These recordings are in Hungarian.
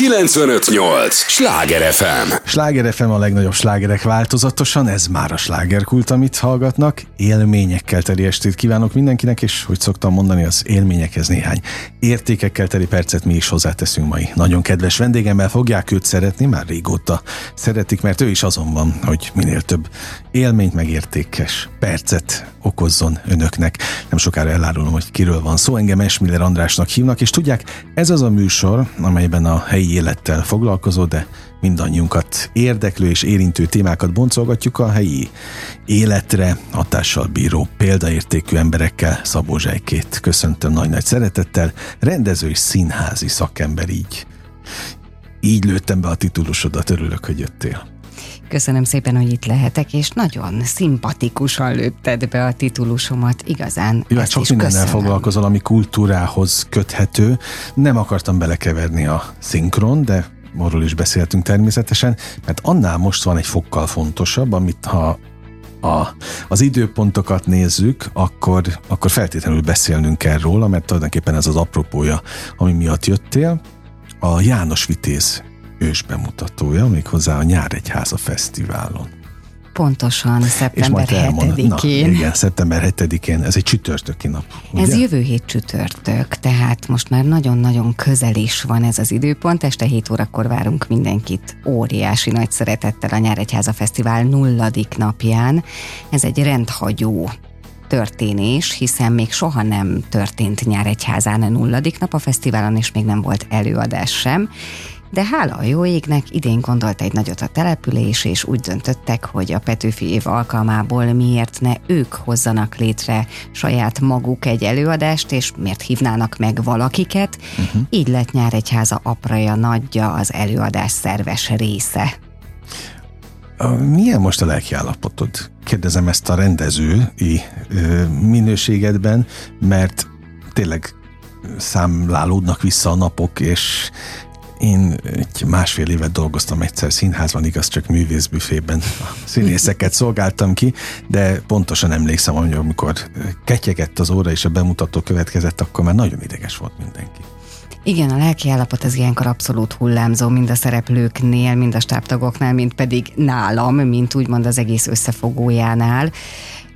958! Sláger FM! Sláger FM a legnagyobb slágerek változatosan, ez már a slágerkult, amit hallgatnak. Élményekkel teli estét kívánok mindenkinek, és hogy szoktam mondani, az élményekhez néhány értékekkel teli percet mi is hozzáteszünk mai. Nagyon kedves vendégemmel fogják őt szeretni, már régóta szeretik, mert ő is azon van, hogy minél több élményt meg értékes percet okozzon önöknek. Nem sokára elárulom, hogy kiről van szó. Engem Esmiller Andrásnak hívnak, és tudják, ez az a műsor, amelyben a helyi élettel foglalkozó, de mindannyiunkat érdeklő és érintő témákat boncolgatjuk a helyi életre hatással bíró példaértékű emberekkel. Szabó Zsejkét köszöntöm nagy-nagy szeretettel, rendező és színházi szakember így. Így lőttem be a titulusodat, örülök, hogy jöttél. Köszönöm szépen, hogy itt lehetek, és nagyon szimpatikusan lőtted be a titulusomat, igazán. Jó, hát sok mindennel foglalkozol, ami kultúrához köthető. Nem akartam belekeverni a szinkron, de arról is beszéltünk természetesen, mert annál most van egy fokkal fontosabb, amit ha a, az időpontokat nézzük, akkor, akkor feltétlenül beszélnünk kell róla, mert tulajdonképpen ez az apropója, ami miatt jöttél. A János Vitéz ős bemutatója, méghozzá a Nyáregyháza Fesztiválon. Pontosan, szeptember 7-én. Na, igen, szeptember 7-én, ez egy csütörtöki nap. Ugye? Ez jövő hét csütörtök, tehát most már nagyon-nagyon közel is van ez az időpont, este 7 órakor várunk mindenkit óriási nagy szeretettel a Nyáregyháza Fesztivál nulladik napján. Ez egy rendhagyó történés, hiszen még soha nem történt Nyáregyházán a nulladik nap a fesztiválon, és még nem volt előadás sem de hála a jó égnek idén gondolt egy nagyot a település, és úgy döntöttek, hogy a Petőfi év alkalmából miért ne ők hozzanak létre saját maguk egy előadást, és miért hívnának meg valakiket. Uh-huh. Így lett Nyáregyháza apraja nagyja az előadás szerves része. Milyen most a lelkiállapotod? Kérdezem ezt a rendezői minőségedben, mert tényleg számlálódnak vissza a napok, és én egy másfél évet dolgoztam egyszer színházban, igaz, csak művészbüfében színészeket szolgáltam ki, de pontosan emlékszem, hogy amikor ketyegett az óra és a bemutató következett, akkor már nagyon ideges volt mindenki. Igen, a lelki állapot az ilyenkor abszolút hullámzó, mind a szereplőknél, mind a stábtagoknál, mind pedig nálam, mint úgymond az egész összefogójánál.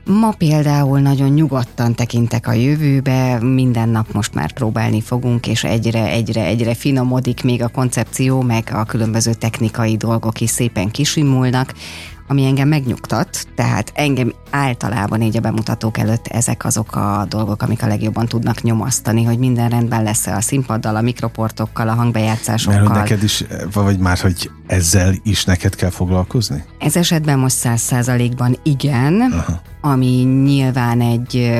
Ma például nagyon nyugodtan tekintek a jövőbe, minden nap most már próbálni fogunk, és egyre, egyre, egyre finomodik még a koncepció, meg a különböző technikai dolgok is szépen kisimulnak, ami engem megnyugtat, tehát engem általában így a bemutatók előtt ezek azok a dolgok, amik a legjobban tudnak nyomasztani, hogy minden rendben lesz a színpaddal, a mikroportokkal, a hangbejátszásokkal. Mert hogy neked is, vagy már, hogy ezzel is neked kell foglalkozni? Ez esetben most száz százalékban igen, Aha ami nyilván egy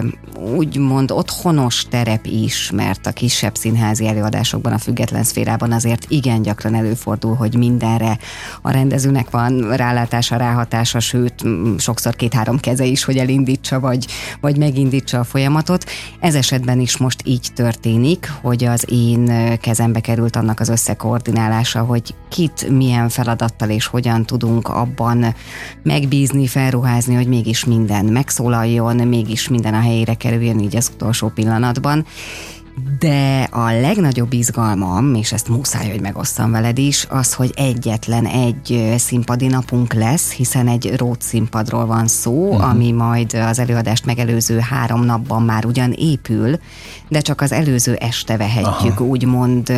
úgymond otthonos terep is, mert a kisebb színházi előadásokban, a független szférában azért igen gyakran előfordul, hogy mindenre a rendezőnek van rálátása, ráhatása, sőt, sokszor két-három keze is, hogy elindítsa, vagy, vagy megindítsa a folyamatot. Ez esetben is most így történik, hogy az én kezembe került annak az összekoordinálása, hogy kit milyen feladattal és hogyan tudunk abban megbízni, felruházni, hogy mégis minden megszólaljon, mégis minden a helyére kerüljön így az utolsó pillanatban. De a legnagyobb izgalmam, és ezt muszáj, hogy megosztam veled is, az, hogy egyetlen egy színpadi napunk lesz, hiszen egy rót színpadról van szó, uh-huh. ami majd az előadást megelőző három napban már ugyan épül, de csak az előző este vehetjük, Aha. úgymond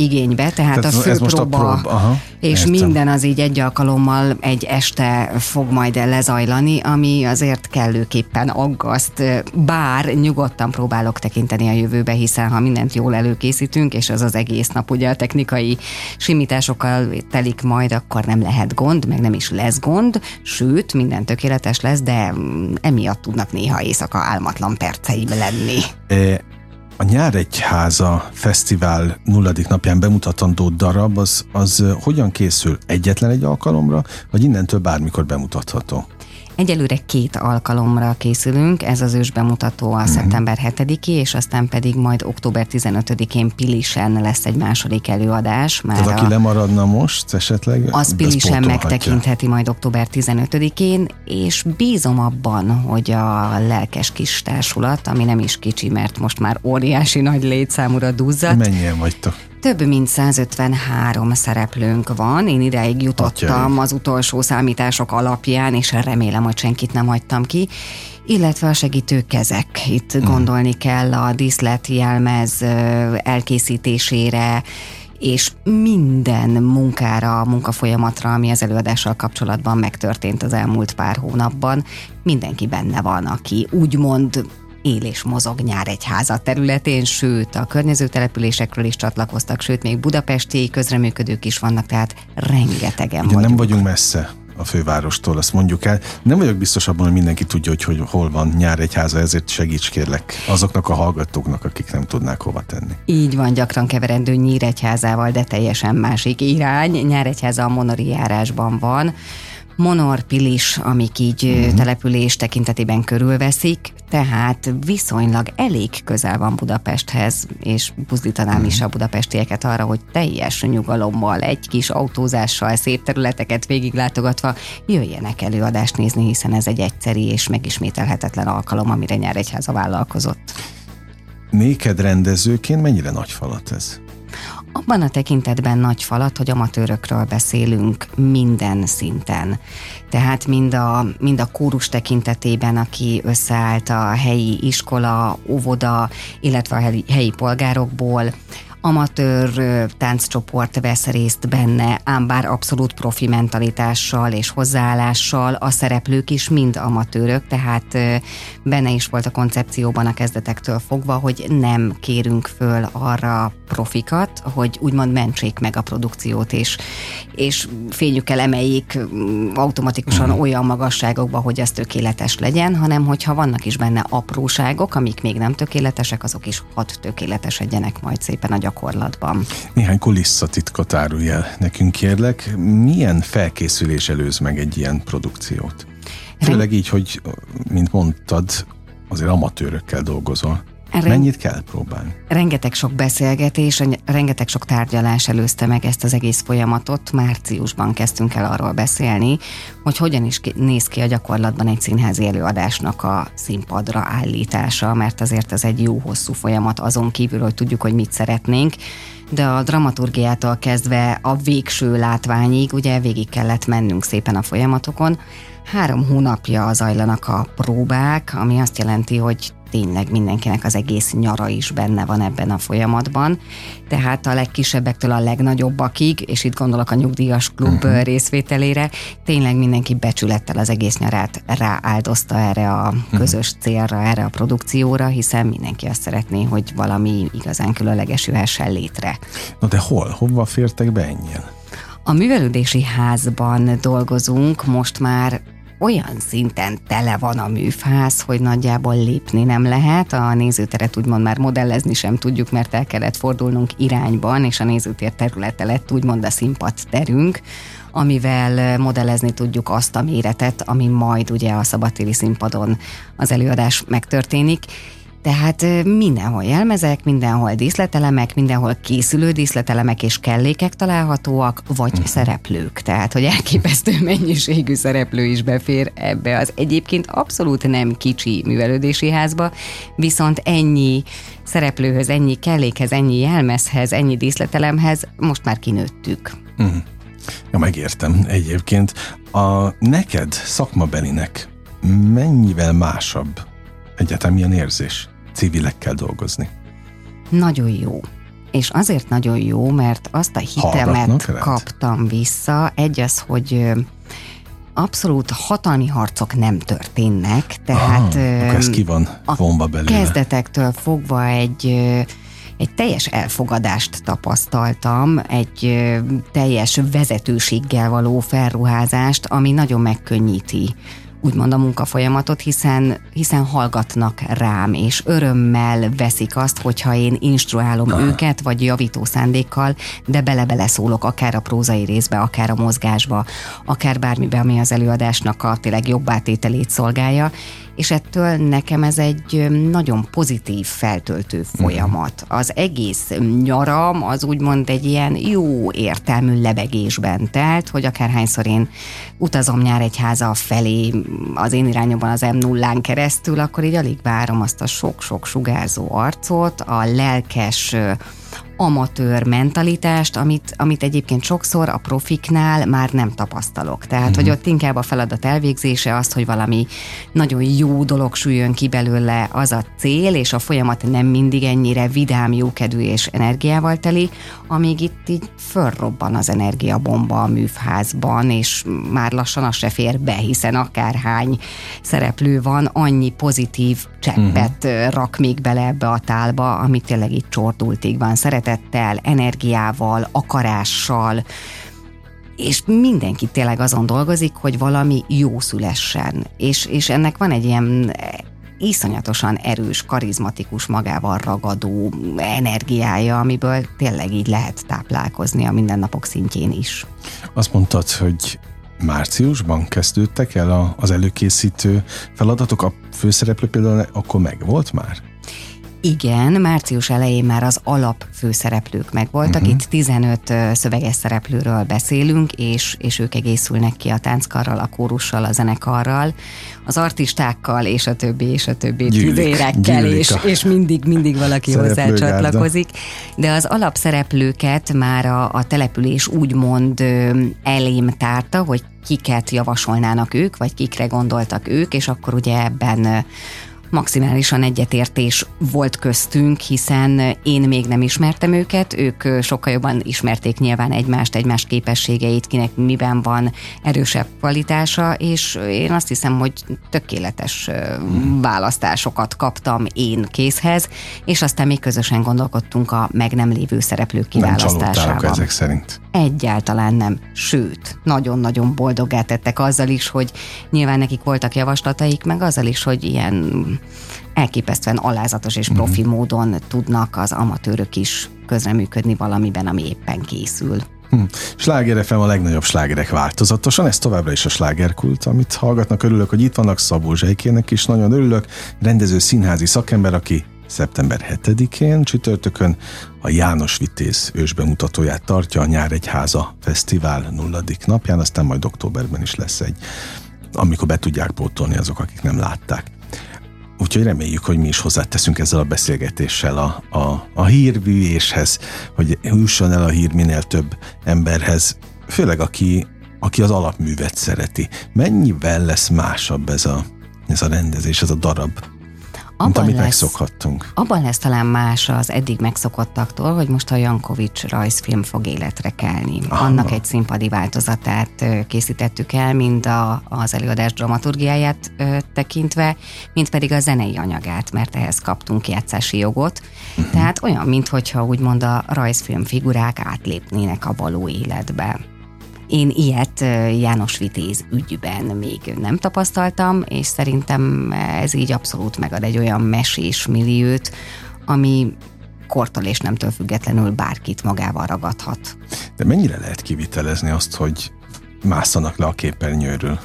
igénybe, tehát, tehát a főpróba, prób, aha, és értem. minden az így egy alkalommal egy este fog majd lezajlani, ami azért kellőképpen aggaszt, bár nyugodtan próbálok tekinteni a jövőbe, hiszen ha mindent jól előkészítünk, és az az egész nap ugye a technikai simításokkal telik majd, akkor nem lehet gond, meg nem is lesz gond, sőt, minden tökéletes lesz, de emiatt tudnak néha éjszaka álmatlan perceim lenni. A Nyáregyháza Fesztivál nulladik napján bemutatandó darab, az, az hogyan készül? Egyetlen egy alkalomra, vagy innentől bármikor bemutatható? Egyelőre két alkalomra készülünk, ez az ős bemutató a uh-huh. szeptember 7 és aztán pedig majd október 15-én Pilisen lesz egy második előadás. Már Tehát aki a, lemaradna most esetleg? Az Pilisen megtekintheti majd október 15-én, és bízom abban, hogy a lelkes kis társulat, ami nem is kicsi, mert most már óriási nagy létszámúra duzzadt. Mennyien vagytok? Több mint 153 szereplőnk van, én ideig jutottam Atyaik. az utolsó számítások alapján, és remélem, hogy senkit nem hagytam ki, illetve a segítő kezek. Itt mm. gondolni kell a díszlet jelmez elkészítésére, és minden munkára, munkafolyamatra, ami az előadással kapcsolatban megtörtént az elmúlt pár hónapban, mindenki benne van, aki úgymond él és mozog Nyáregyháza területén, sőt a környező településekről is csatlakoztak, sőt még budapesti közreműködők is vannak, tehát rengetegen Ugye nem vagyunk messze a fővárostól, azt mondjuk el. Nem vagyok biztos abban, hogy mindenki tudja, hogy, hogy hol van Nyáregyháza, ezért segíts kérlek azoknak a hallgatóknak, akik nem tudnák hova tenni. Így van, gyakran keverendő Nyíregyházával, de teljesen másik irány. Nyáregyháza a Monori járásban van. Monor Pilis, amik így uh-huh. település tekintetében körülveszik, tehát viszonylag elég közel van Budapesthez, és buzdítanám uh-huh. is a budapestieket arra, hogy teljes nyugalommal, egy kis autózással, szép területeket végiglátogatva jöjjenek előadást nézni, hiszen ez egy egyszeri és megismételhetetlen alkalom, amire Nyáregyháza vállalkozott. Néked rendezőként mennyire nagy falat ez? Abban a tekintetben nagy falat, hogy amatőrökről beszélünk minden szinten. Tehát mind a, mind a kórus tekintetében, aki összeállt a helyi iskola, óvoda, illetve a helyi, helyi polgárokból, amatőr tánccsoport vesz részt benne, ám bár abszolút profi mentalitással és hozzáállással a szereplők is mind amatőrök, tehát benne is volt a koncepcióban a kezdetektől fogva, hogy nem kérünk föl arra profikat, hogy úgymond mentsék meg a produkciót, és, és fényükkel emeljék automatikusan uh-huh. olyan magasságokba, hogy ez tökéletes legyen, hanem hogyha vannak is benne apróságok, amik még nem tökéletesek, azok is hat tökéletesedjenek majd szépen a gyakorlatban. Néhány kulisszatitkot árulj el nekünk kérlek. Milyen felkészülés előz meg egy ilyen produkciót? Főleg így, hogy, mint mondtad, azért amatőrökkel dolgozol. Ren- Mennyit kell próbálni? Rengeteg sok beszélgetés, rengeteg sok tárgyalás előzte meg ezt az egész folyamatot. Márciusban kezdtünk el arról beszélni, hogy hogyan is néz ki a gyakorlatban egy színházi előadásnak a színpadra állítása, mert azért ez egy jó hosszú folyamat azon kívül, hogy tudjuk, hogy mit szeretnénk de a dramaturgiától kezdve a végső látványig ugye végig kellett mennünk szépen a folyamatokon. Három hónapja zajlanak a próbák, ami azt jelenti, hogy tényleg mindenkinek az egész nyara is benne van ebben a folyamatban. Tehát a legkisebbektől a legnagyobbakig, és itt gondolok a nyugdíjas klub uh-huh. részvételére, tényleg mindenki becsülettel az egész nyarát rááldozta erre a mhm. közös célra, erre a produkcióra, hiszen mindenki azt szeretné, hogy valami igazán különleges jöhessen létre. Na de hol? Hova fértek be ennyien? A művelődési házban dolgozunk most már olyan szinten tele van a műfáz, hogy nagyjából lépni nem lehet. A nézőteret úgymond már modellezni sem tudjuk, mert el kellett fordulnunk irányban, és a nézőtér területe lett úgymond a színpad terünk amivel modellezni tudjuk azt a méretet, ami majd ugye a szabadtéri színpadon az előadás megtörténik tehát mindenhol jelmezek, mindenhol díszletelemek, mindenhol készülő díszletelemek és kellékek találhatóak, vagy uh-huh. szereplők. Tehát, hogy elképesztő mennyiségű szereplő is befér ebbe az egyébként abszolút nem kicsi művelődési házba, viszont ennyi szereplőhöz, ennyi kellékhez, ennyi jelmezhez, ennyi díszletelemhez most már kinőttük. Uh-huh. Ja, megértem. Egyébként a neked szakmabelinek mennyivel másabb Egyetem milyen érzés civilekkel dolgozni? Nagyon jó. És azért nagyon jó, mert azt a hitemet kaptam vissza. Egy az, hogy abszolút hatalmi harcok nem történnek, tehát ah, ez ki van vonva belőle. kezdetektől fogva egy egy teljes elfogadást tapasztaltam, egy teljes vezetőséggel való felruházást, ami nagyon megkönnyíti úgymond a munkafolyamatot, hiszen, hiszen hallgatnak rám, és örömmel veszik azt, hogyha én instruálom Aha. őket, vagy javító szándékkal, de bele-bele szólok akár a prózai részbe, akár a mozgásba, akár bármibe, ami az előadásnak a tényleg jobb átételét szolgálja, és ettől nekem ez egy nagyon pozitív, feltöltő mhm. folyamat. Az egész nyaram az úgymond egy ilyen jó értelmű lebegésben telt, hogy akárhányszor én utazom nyáregyháza felé az én irányomban az m 0 keresztül, akkor így alig várom azt a sok-sok sugárzó arcot, a lelkes amatőr mentalitást, amit, amit egyébként sokszor a profiknál már nem tapasztalok. Tehát, uh-huh. hogy ott inkább a feladat elvégzése az, hogy valami nagyon jó dolog süljön ki belőle az a cél, és a folyamat nem mindig ennyire vidám, jókedvű és energiával teli, amíg itt így fölrobban az energiabomba a művházban, és már lassan az se fér be, hiszen akárhány szereplő van, annyi pozitív cseppet uh-huh. rak még bele ebbe a tálba, ami tényleg itt csordultig van. Szeretettel, energiával, akarással, és mindenki tényleg azon dolgozik, hogy valami jó szülessen. És, és ennek van egy ilyen iszonyatosan erős, karizmatikus, magával ragadó energiája, amiből tényleg így lehet táplálkozni a mindennapok szintjén is. Azt mondtad, hogy márciusban kezdődtek el az előkészítő feladatok, a főszereplő például akkor meg volt már? Igen, március elején már az alap főszereplők megvoltak. Uh-huh. Itt 15 szöveges szereplőről beszélünk, és, és ők egészülnek ki a tánckarral, a kórussal, a zenekarral, az artistákkal, és a többi, és a többi tüzérekkel, és, és mindig, mindig valaki hozzá csatlakozik. De az alapszereplőket már a, a település úgymond elém tárta, hogy kiket javasolnának ők, vagy kikre gondoltak ők, és akkor ugye ebben maximálisan egyetértés volt köztünk, hiszen én még nem ismertem őket, ők sokkal jobban ismerték nyilván egymást, egymás képességeit, kinek miben van erősebb kvalitása, és én azt hiszem, hogy tökéletes választásokat kaptam én készhez, és aztán még közösen gondolkodtunk a meg nem lévő szereplők kiválasztásában. Nem ezek szerint? Egyáltalán nem. Sőt, nagyon-nagyon boldogá tettek azzal is, hogy nyilván nekik voltak javaslataik, meg azzal is, hogy ilyen elképesztően alázatos és profi mm. módon tudnak az amatőrök is közreműködni valamiben, ami éppen készül. Hm. Sláger FM a legnagyobb slágerek változatosan, ez továbbra is a slágerkult, amit hallgatnak. Örülök, hogy itt vannak Szabó Zsejkének is, nagyon örülök. Rendező színházi szakember, aki szeptember 7-én csütörtökön a János Vitéz ősbemutatóját tartja a Nyáregyháza Fesztivál nulladik napján, aztán majd októberben is lesz egy, amikor be tudják pótolni azok, akik nem látták. Úgyhogy reméljük, hogy mi is hozzáteszünk ezzel a beszélgetéssel a, a, a hírvűéshez, hogy jusson el a hír minél több emberhez, főleg aki, aki az alapművet szereti. Mennyivel lesz másabb ez a, ez a rendezés, ez a darab, abban amit lesz, megszokhattunk. Abban lesz talán más az eddig megszokottaktól, hogy most a Jankovics rajzfilm fog életre kelni. Aha. Annak egy színpadi változatát készítettük el, mind a, az előadás dramaturgiáját tekintve, mint pedig a zenei anyagát, mert ehhez kaptunk játszási jogot. Uh-huh. Tehát olyan, mintha úgymond a rajzfilm figurák átlépnének a való életbe. Én ilyet János Vitéz ügyben még nem tapasztaltam, és szerintem ez így abszolút megad egy olyan mesés milliót, ami kortól és nemtől függetlenül bárkit magával ragadhat. De mennyire lehet kivitelezni azt, hogy másszanak le a képernyőről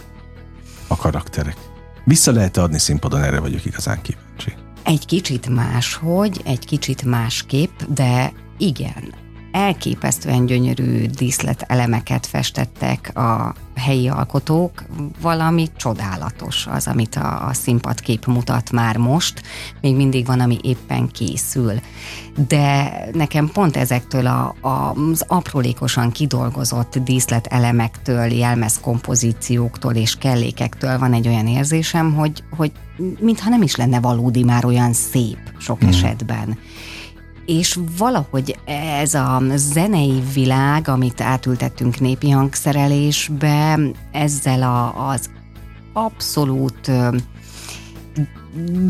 a karakterek? Vissza lehet adni színpadon, erre vagyok igazán kíváncsi. Egy kicsit máshogy, egy kicsit másképp, de igen, elképesztően gyönyörű díszlet elemeket festettek a helyi alkotók, valami csodálatos az, amit a, a színpadkép mutat már most, még mindig van, ami éppen készül. De nekem pont ezektől a, a, az aprólékosan kidolgozott díszlet elemektől, jelmez kompozícióktól és kellékektől van egy olyan érzésem, hogy, hogy mintha nem is lenne valódi már olyan szép sok mm. esetben és valahogy ez a zenei világ, amit átültettünk népi hangszerelésbe, ezzel a, az abszolút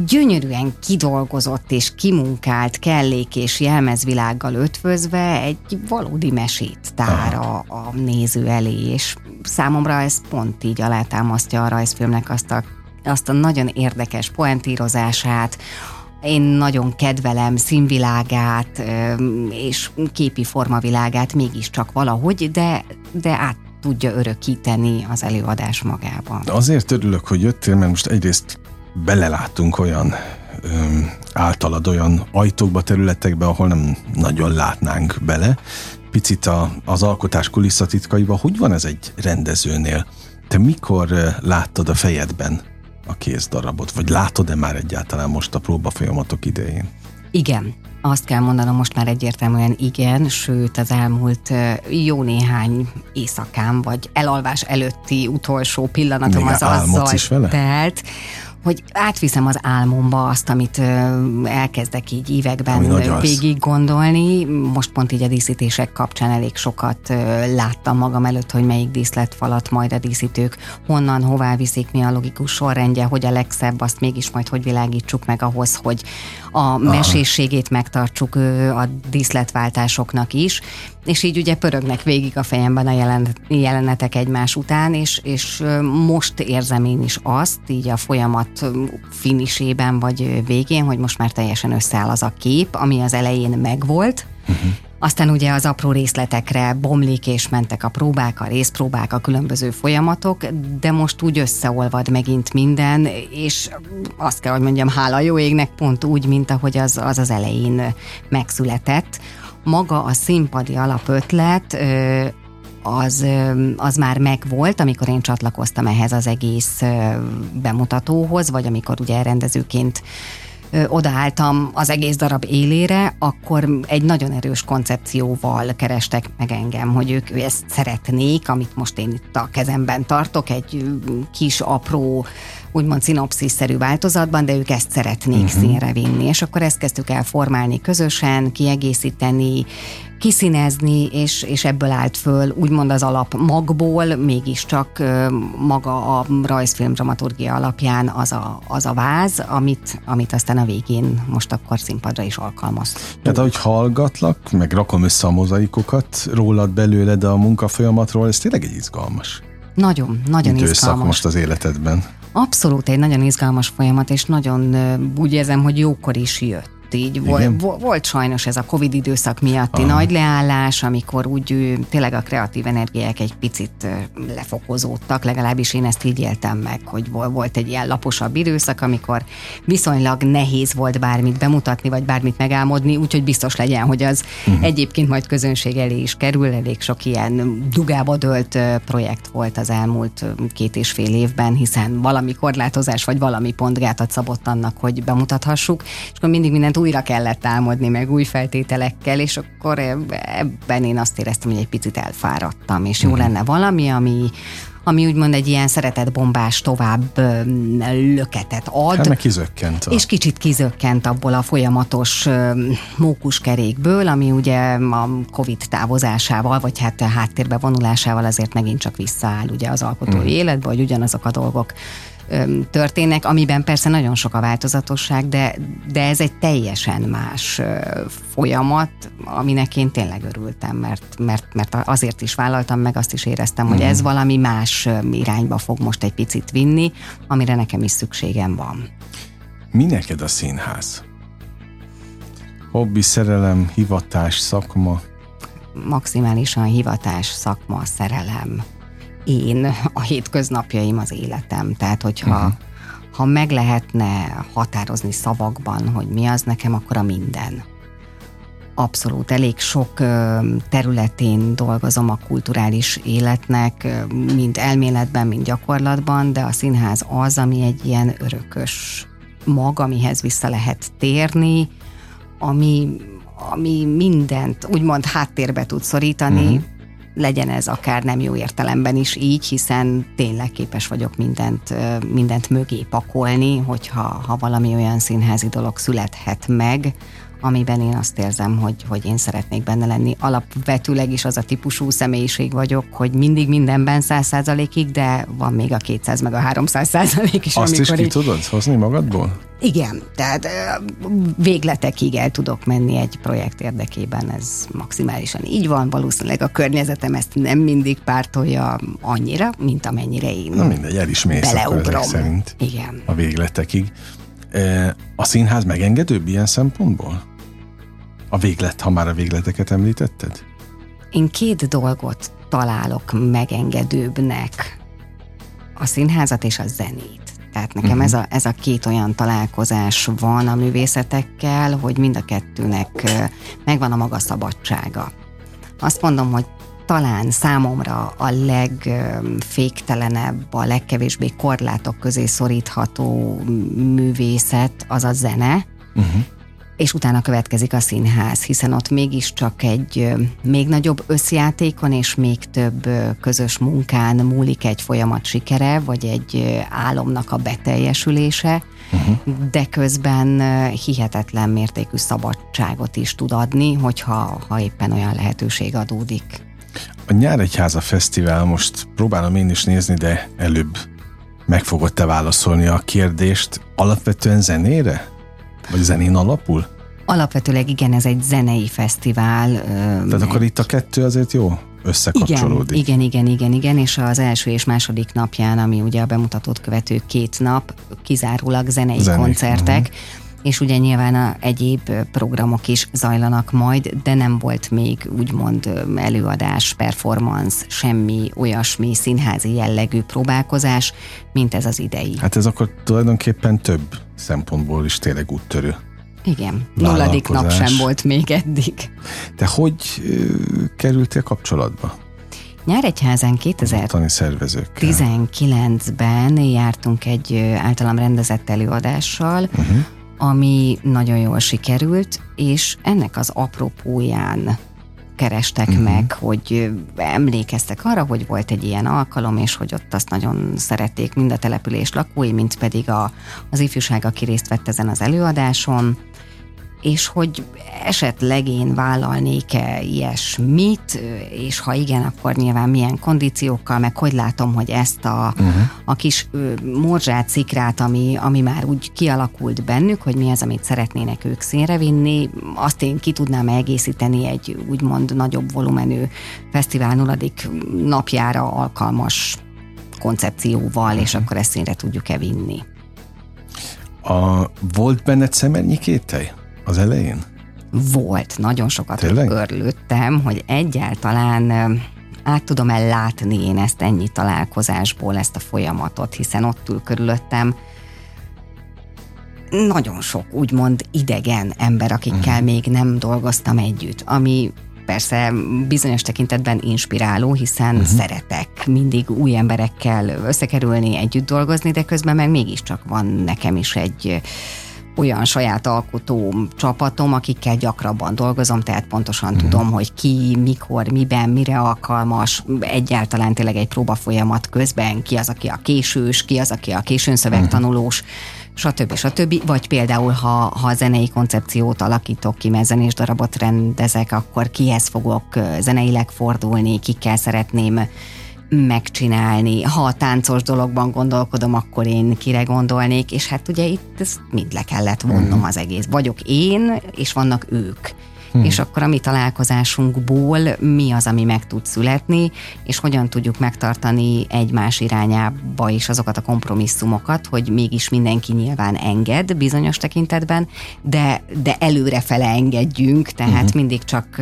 gyönyörűen kidolgozott és kimunkált kellék és jelmezvilággal ötvözve egy valódi mesét tár a, a néző elé, és számomra ez pont így alátámasztja a rajzfilmnek azt a, azt a nagyon érdekes poentírozását, én nagyon kedvelem színvilágát és képi formavilágát mégiscsak valahogy, de, de át tudja örökíteni az előadás magában. Azért örülök, hogy jöttél, mert most egyrészt belelátunk olyan általad olyan ajtókba, területekbe, ahol nem nagyon látnánk bele. Picit a, az alkotás kulisszatitkaiba, hogy van ez egy rendezőnél? Te mikor láttad a fejedben a kézdarabot? Vagy látod-e már egyáltalán most a próba folyamatok idején? Igen, azt kell mondanom most már egyértelműen igen, sőt az elmúlt jó néhány éjszakám, vagy elalvás előtti utolsó pillanatom Még az azzal is vele? telt, hogy átviszem az álmomba azt, amit elkezdek így években végig gondolni. Most pont így a díszítések kapcsán elég sokat láttam magam előtt, hogy melyik díszletfalat majd a díszítők honnan, hová viszik, mi a logikus sorrendje, hogy a legszebb, azt mégis majd hogy világítsuk meg ahhoz, hogy a mesészségét megtartsuk a díszletváltásoknak is, és így ugye pörögnek végig a fejemben a jelen, jelenetek egymás után, és, és most érzem én is azt, így a folyamat finisében vagy végén, hogy most már teljesen összeáll az a kép, ami az elején megvolt, uh-huh. Aztán ugye az apró részletekre bomlik és mentek a próbák, a részpróbák, a különböző folyamatok, de most úgy összeolvad megint minden, és azt kell, hogy mondjam, hála jó égnek pont úgy, mint ahogy az az, az elején megszületett. Maga a színpadi alapötlet az, az már megvolt, amikor én csatlakoztam ehhez az egész bemutatóhoz, vagy amikor ugye rendezőként odaálltam az egész darab élére, akkor egy nagyon erős koncepcióval kerestek meg engem, hogy ők ezt szeretnék, amit most én itt a kezemben tartok, egy kis apró úgymond szinopszisszerű változatban, de ők ezt szeretnék uh-huh. színre vinni. És akkor ezt kezdtük el formálni közösen, kiegészíteni, kiszínezni, és, és ebből állt föl úgymond az alap magból, mégiscsak maga a rajzfilm dramaturgia alapján az a, az a váz, amit, amit aztán a végén most akkor színpadra is alkalmaz. Tehát ahogy hallgatlak, meg rakom össze a mozaikokat rólad belőle, de a munkafolyamatról, ez tényleg egy izgalmas. Nagyon, nagyon Időszak izgalmas. most az életedben. Abszolút egy nagyon izgalmas folyamat, és nagyon úgy érzem, hogy jókor is jött így volt, volt sajnos ez a Covid időszak miatti Aha. nagy leállás, amikor úgy tényleg a kreatív energiák egy picit lefokozódtak, legalábbis én ezt így éltem meg, hogy volt egy ilyen laposabb időszak, amikor viszonylag nehéz volt bármit bemutatni, vagy bármit megálmodni, úgyhogy biztos legyen, hogy az uh-huh. egyébként majd közönség elé is kerül, elég sok ilyen dugába dölt projekt volt az elmúlt két és fél évben, hiszen valami korlátozás, vagy valami pont gátat szabott annak, hogy bemutathassuk, és akkor mindig mindent újra kellett álmodni, meg új feltételekkel, és akkor ebben én azt éreztem, hogy egy picit elfáradtam, és jó mm. lenne valami, ami, ami úgymond egy ilyen szeretetbombás tovább löketet ad. Hát meg kizökkent. A... És kicsit kizökkent abból a folyamatos mókuskerékből, ami ugye a Covid távozásával, vagy hát a háttérbe vonulásával azért megint csak visszaáll ugye az alkotói mm. életbe, hogy ugyanazok a dolgok történnek, amiben persze nagyon sok a változatosság, de, de ez egy teljesen más folyamat, aminek én tényleg örültem, mert, mert, mert azért is vállaltam meg, azt is éreztem, hogy ez mhm. valami más irányba fog most egy picit vinni, amire nekem is szükségem van. Mi neked a színház? Hobbi, szerelem, hivatás, szakma? Maximálisan hivatás, szakma, szerelem én a hétköznapjaim, az életem. Tehát, hogyha uh-huh. ha meg lehetne határozni szavakban, hogy mi az nekem, akkor a minden. Abszolút, elég sok területén dolgozom a kulturális életnek, mind elméletben, mind gyakorlatban, de a színház az, ami egy ilyen örökös mag, amihez vissza lehet térni, ami, ami mindent úgymond háttérbe tud szorítani, uh-huh legyen ez akár nem jó értelemben is így, hiszen tényleg képes vagyok mindent, mindent mögé pakolni, hogyha ha valami olyan színházi dolog születhet meg, amiben én azt érzem, hogy, hogy én szeretnék benne lenni. Alapvetőleg is az a típusú személyiség vagyok, hogy mindig mindenben száz százalékig, de van még a 200 meg a 300 százalék is. Azt is ki így... tudod hozni magadból? Igen, tehát végletekig el tudok menni egy projekt érdekében, ez maximálisan így van, valószínűleg a környezetem ezt nem mindig pártolja annyira, mint amennyire én Na mindegy, el is mész beleugrom. szerint Igen. a végletekig. A színház megengedőbb ilyen szempontból? A véglet, ha már a végleteket említetted? Én két dolgot találok megengedőbbnek. A színházat és a zenét. Tehát nekem uh-huh. ez, a, ez a két olyan találkozás van a művészetekkel, hogy mind a kettőnek megvan a maga szabadsága. Azt mondom, hogy talán számomra a legféktelenebb, a legkevésbé korlátok közé szorítható művészet az a zene, uh-huh. És utána következik a színház, hiszen ott mégiscsak egy még nagyobb összjátékon és még több közös munkán múlik egy folyamat sikere, vagy egy álomnak a beteljesülése, uh-huh. de közben hihetetlen mértékű szabadságot is tud adni, hogyha ha éppen olyan lehetőség adódik. A Nyáregyháza Fesztivál, most próbálom én is nézni, de előbb meg fogod te válaszolni a kérdést, alapvetően zenére? Vagy zenén alapul? Alapvetőleg igen, ez egy zenei fesztivál. Tehát egy... akkor itt a kettő azért jó összekapcsolódik. Igen, igen, igen, igen, és az első és második napján, ami ugye a bemutatót követő két nap, kizárólag zenei, zenei. koncertek, uh-huh és ugye nyilván a egyéb programok is zajlanak majd, de nem volt még úgymond előadás, performance, semmi olyasmi színházi jellegű próbálkozás, mint ez az idei. Hát ez akkor tulajdonképpen több szempontból is tényleg úttörő. Igen, nulladik nap sem volt még eddig. De hogy kerültél kapcsolatba? Nyáregyházán 2019-ben jártunk egy általam rendezett előadással, uh-huh ami nagyon jól sikerült, és ennek az apropóján kerestek uh-huh. meg, hogy emlékeztek arra, hogy volt egy ilyen alkalom, és hogy ott azt nagyon szerették mind a település lakói, mint pedig a, az ifjúság, aki részt vett ezen az előadáson, és hogy esetleg én vállalnék-e ilyesmit, és ha igen, akkor nyilván milyen kondíciókkal, meg hogy látom, hogy ezt a, uh-huh. a kis morzsát, szikrát, ami, ami már úgy kialakult bennük, hogy mi az, amit szeretnének ők színre vinni, azt én ki tudnám egészíteni egy úgymond nagyobb volumenű fesztivál nulladik napjára alkalmas koncepcióval, uh-huh. és akkor ezt színre tudjuk-e vinni. A, volt benned szemernyi kételj? Az elején? Volt, nagyon sokat Tényleg? hogy egyáltalán át tudom-e látni én ezt ennyi találkozásból, ezt a folyamatot, hiszen ott ül körülöttem nagyon sok úgymond idegen ember, akikkel uh-huh. még nem dolgoztam együtt, ami persze bizonyos tekintetben inspiráló, hiszen uh-huh. szeretek mindig új emberekkel összekerülni, együtt dolgozni, de közben meg mégiscsak van nekem is egy olyan saját alkotó csapatom, akikkel gyakrabban dolgozom, tehát pontosan mm. tudom, hogy ki, mikor, miben, mire alkalmas, egyáltalán tényleg egy próba folyamat közben, ki az, aki a késős, ki az, aki a későn szövegtanulós, stb. stb. Vagy például, ha, ha zenei koncepciót alakítok ki, mert zenés darabot rendezek, akkor kihez fogok zeneileg fordulni, kikkel szeretném megcsinálni. Ha a táncos dologban gondolkodom, akkor én kire gondolnék, és hát ugye itt ezt mind le kellett vonnom mm. az egész. Vagyok én, és vannak ők hmm. és akkor a mi találkozásunkból mi az, ami meg tud születni, és hogyan tudjuk megtartani egymás irányába is azokat a kompromisszumokat, hogy mégis mindenki nyilván enged bizonyos tekintetben, de, de előre fele engedjünk, tehát hmm. mindig csak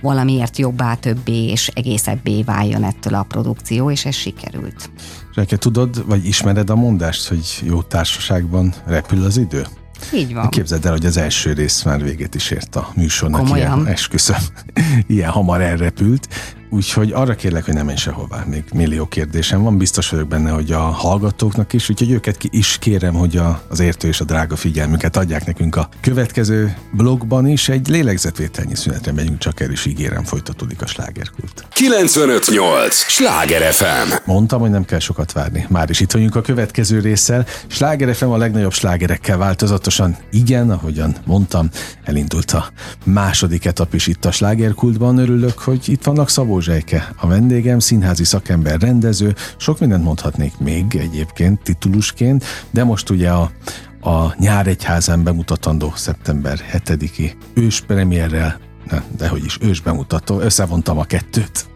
valamiért jobbá, többé és egészebbé váljon ettől a produkció, és ez sikerült. Reke, tudod, vagy ismered a mondást, hogy jó társaságban repül az idő? Így van. Képzeld el, hogy az első rész már végét is ért a műsornak. Komolyan? Ilyen, esküszöm, ilyen hamar elrepült. Úgyhogy arra kérlek, hogy nem menj sehová. Még millió kérdésem van. Biztos vagyok benne, hogy a hallgatóknak is, úgyhogy őket ki is kérem, hogy a, az értő és a drága figyelmüket adják nekünk a következő blogban is. Egy lélegzetvételnyi szünetre megyünk, csak el is ígérem, folytatódik a slágerkult. 958! Sláger FM! Mondtam, hogy nem kell sokat várni. Már is itt vagyunk a következő résszel. Sláger FM a legnagyobb slágerekkel változatosan. Igen, ahogyan mondtam, elindult a második etap is itt a slágerkultban. Örülök, hogy itt vannak Szabó Zsejke, a vendégem, színházi szakember, rendező, sok mindent mondhatnék még egyébként titulusként, de most ugye a, a Nyáregyházán bemutatandó szeptember 7-i őspremierrel nem, de hogy is ős bemutató, összevontam a kettőt.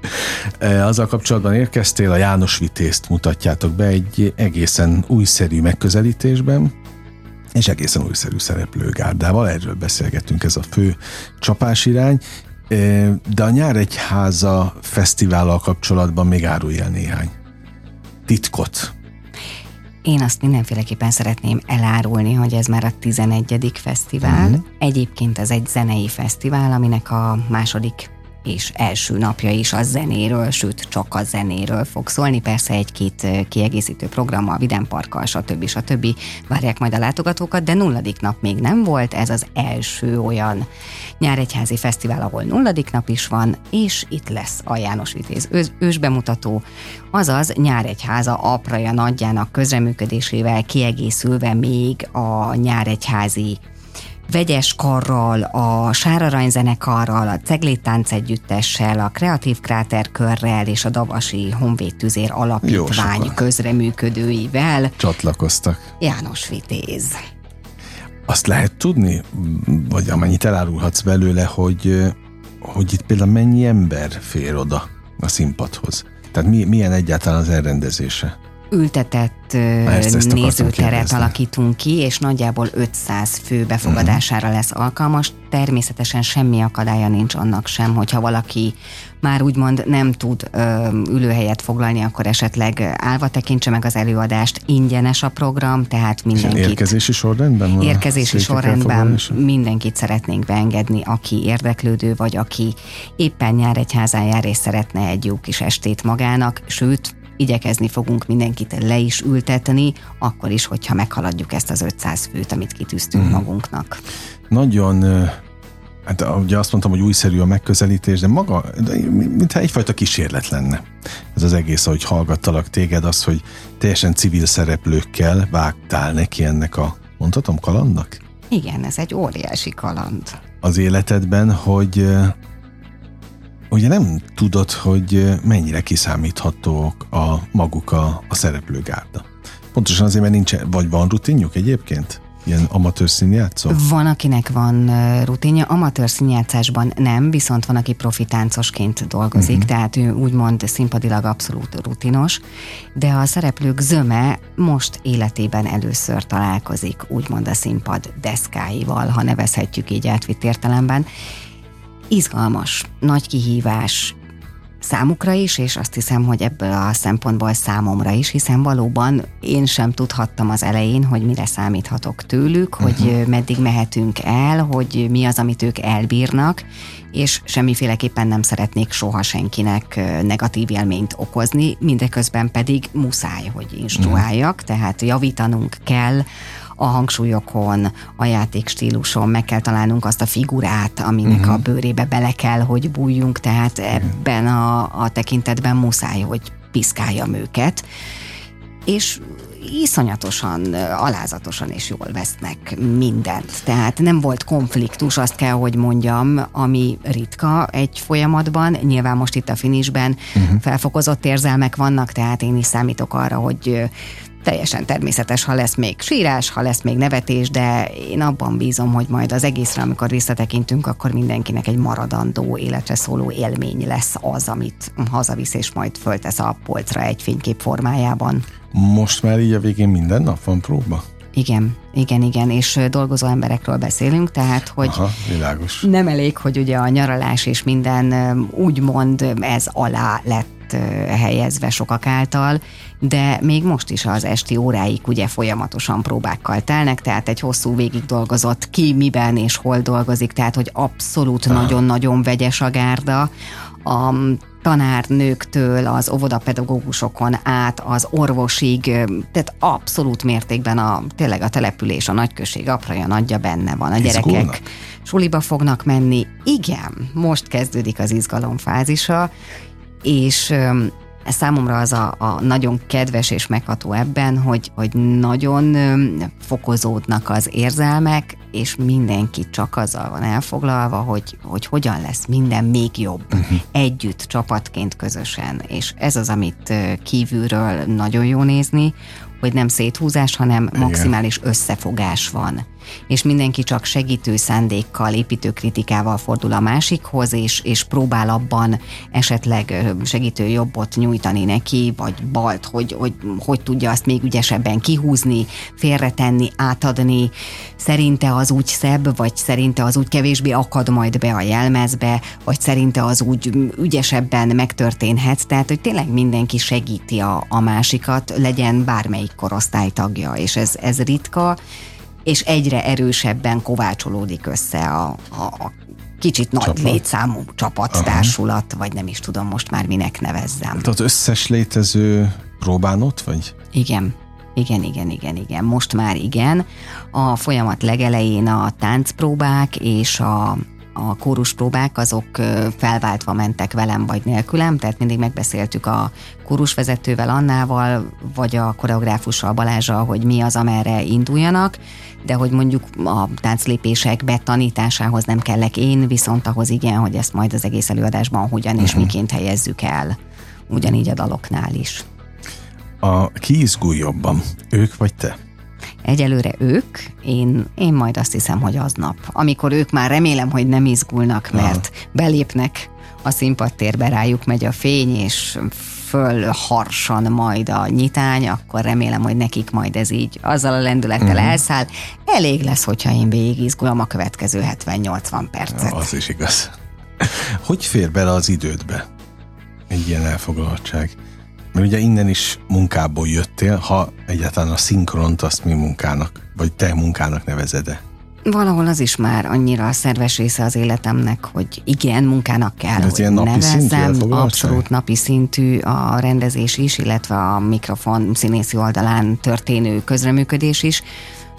E, azzal kapcsolatban érkeztél, a János Vitézt mutatjátok be egy egészen újszerű megközelítésben, és egészen újszerű szereplőgárdával, erről beszélgetünk, ez a fő csapásirány, de a Nyáregyháza fesztivállal kapcsolatban még árulj el néhány titkot. Én azt mindenféleképpen szeretném elárulni, hogy ez már a 11. fesztivál. Uh-huh. Egyébként ez egy zenei fesztivál, aminek a második és első napja is a zenéről, sőt csak a zenéről fog szólni, persze egy-két kiegészítő programmal, Vidám Parkkal, stb. stb. várják majd a látogatókat, de nulladik nap még nem volt, ez az első olyan nyáregyházi fesztivál, ahol nulladik nap is van, és itt lesz a János Vitéz ős, ősbemutató, azaz nyáregyháza apraja nagyjának közreműködésével kiegészülve még a nyáregyházi vegyes karral, a Sárarany zenekarral, a Ceglét Tánc együttessel, a Kreatív Kráter körrel és a Davasi Honvéd Tüzér Alapítvány közreműködőivel csatlakoztak. János Vitéz. Azt lehet tudni, vagy amennyit elárulhatsz belőle, hogy, hogy itt például mennyi ember fér oda a színpadhoz? Tehát mi, milyen egyáltalán az elrendezése? Ültetett ezt, nézőteret alakítunk ki, és nagyjából 500 fő befogadására mhm. lesz alkalmas. Természetesen semmi akadálya nincs annak sem, hogyha valaki már úgymond nem tud ö, ülőhelyet foglalni, akkor esetleg állva tekintse meg az előadást. Ingyenes a program, tehát mindenkit... És érkezési sorrendben? Érkezési sorrendben mindenkit szeretnénk beengedni, aki érdeklődő, vagy aki éppen nyáregyházán jár és szeretne egy jó kis estét magának, sőt, igyekezni fogunk mindenkit le is ültetni, akkor is, hogyha meghaladjuk ezt az 500 főt, amit kitűztünk mm. magunknak. Nagyon Hát ugye azt mondtam, hogy újszerű a megközelítés, de maga, de mintha egyfajta kísérlet lenne. Ez az egész, ahogy hallgattalak téged, az, hogy teljesen civil szereplőkkel vágtál neki ennek a, mondhatom, kalandnak? Igen, ez egy óriási kaland. Az életedben, hogy ugye nem tudod, hogy mennyire kiszámíthatók a maguk a, a szereplőgárda. Pontosan azért, mert nincs, vagy van rutinjuk egyébként? Ilyen amatőr színjátszó? Van, akinek van rutinja, amatőr színjátszásban nem, viszont van, aki profitáncosként dolgozik, uh-huh. tehát ő úgymond színpadilag abszolút rutinos, de a szereplők zöme most életében először találkozik, úgymond a színpad deszkáival, ha nevezhetjük így átvitt értelemben, izgalmas, nagy kihívás számukra is, és azt hiszem, hogy ebből a szempontból számomra is, hiszen valóban én sem tudhattam az elején, hogy mire számíthatok tőlük, uh-huh. hogy meddig mehetünk el, hogy mi az, amit ők elbírnak, és semmiféleképpen nem szeretnék soha senkinek negatív élményt okozni, mindeközben pedig muszáj, hogy instruáljak, uh-huh. tehát javítanunk kell a hangsúlyokon, a játékstíluson, meg kell találnunk azt a figurát, aminek uh-huh. a bőrébe bele kell, hogy bújjunk, tehát ebben a, a tekintetben muszáj, hogy piszkáljam őket. És iszonyatosan, alázatosan és jól vesznek mindent. Tehát nem volt konfliktus, azt kell, hogy mondjam, ami ritka egy folyamatban. Nyilván most itt a finisben uh-huh. felfokozott érzelmek vannak, tehát én is számítok arra, hogy teljesen természetes, ha lesz még sírás, ha lesz még nevetés, de én abban bízom, hogy majd az egészre, amikor visszatekintünk, akkor mindenkinek egy maradandó, életre szóló élmény lesz az, amit hazavisz és majd föltesz a polcra egy fénykép formájában. Most már így a végén minden nap van próba? Igen, igen, igen, és dolgozó emberekről beszélünk, tehát, hogy Aha, világos. nem elég, hogy ugye a nyaralás és minden úgymond ez alá lett helyezve sokak által, de még most is az esti óráik ugye folyamatosan próbákkal telnek, tehát egy hosszú végig dolgozott ki, miben és hol dolgozik, tehát hogy abszolút nagyon-nagyon vegyes a gárda. A tanárnőktől az óvodapedagógusokon át az orvosig, tehát abszolút mértékben a, tényleg a település, a nagyközség apraja nagyja benne van. A Izgulnak. gyerekek suliba fognak menni. Igen, most kezdődik az izgalom fázisa, és számomra az a, a nagyon kedves és megható ebben, hogy, hogy nagyon fokozódnak az érzelmek, és mindenki csak azzal van elfoglalva, hogy, hogy hogyan lesz minden még jobb, uh-huh. együtt, csapatként, közösen. És ez az, amit kívülről nagyon jó nézni, hogy nem széthúzás, hanem Igen. maximális összefogás van. És mindenki csak segítő szándékkal, építő kritikával fordul a másikhoz, és, és próbál abban esetleg segítő jobbot nyújtani neki, vagy balt, hogy, hogy hogy tudja azt még ügyesebben kihúzni, félretenni, átadni. Szerinte az úgy szebb, vagy szerinte az úgy kevésbé akad majd be a jelmezbe, vagy szerinte az úgy ügyesebben megtörténhet. Tehát, hogy tényleg mindenki segíti a, a másikat, legyen bármelyik korosztály tagja, és ez, ez ritka, és egyre erősebben kovácsolódik össze a, a, a kicsit nagy Csapat. létszámú csapat, Aha. vagy nem is tudom most már minek nevezzem. Tehát az összes létező próbán ott vagy? Igen. Igen, igen, igen, igen. Most már igen. A folyamat legelején a táncpróbák és a, a kóruspróbák azok felváltva mentek velem vagy nélkülem, tehát mindig megbeszéltük a kórusvezetővel Annával, vagy a koreográfussal Balázsral, hogy mi az, amerre induljanak, de hogy mondjuk a tánclépések betanításához nem kellek én, viszont ahhoz igen, hogy ezt majd az egész előadásban hogyan és miként helyezzük el. Ugyanígy a daloknál is. A ki izgul jobban? Ők vagy te? Egyelőre ők, én, én majd azt hiszem, hogy aznap. Amikor ők már remélem, hogy nem izgulnak, mert belépnek a színpadtérbe, rájuk megy a fény, és fölharsan majd a nyitány, akkor remélem, hogy nekik majd ez így azzal a lendülettel uh-huh. elszáll. Elég lesz, hogyha én végig izgulom a következő 70-80 percet. Az is igaz. Hogy fér bele az idődbe egy ilyen elfoglaltság? Mert ugye innen is munkából jöttél, ha egyáltalán a szinkront azt mi munkának, vagy te munkának nevezed-e? Valahol az is már annyira a szerves része az életemnek, hogy igen, munkának kell, Ez hogy ilyen napi szintű nevezzem. elfoglaltság? Abszolút napi szintű a rendezés is, illetve a mikrofon színészi oldalán történő közreműködés is.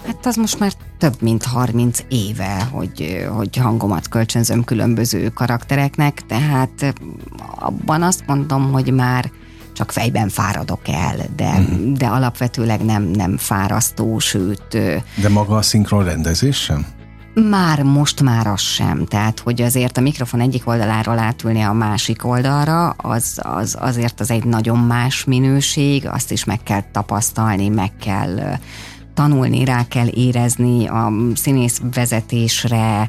Hát az most már több mint 30 éve, hogy, hogy hangomat kölcsönzöm különböző karaktereknek, tehát abban azt mondom, hogy már csak fejben fáradok el, de, uh-huh. de alapvetőleg nem, nem fárasztó, sőt, De maga a szinkron rendezés sem? már most már az sem. Tehát, hogy azért a mikrofon egyik oldaláról átülni a másik oldalra, az, az azért az egy nagyon más minőség, azt is meg kell tapasztalni, meg kell tanulni, rá kell érezni a színész vezetésre,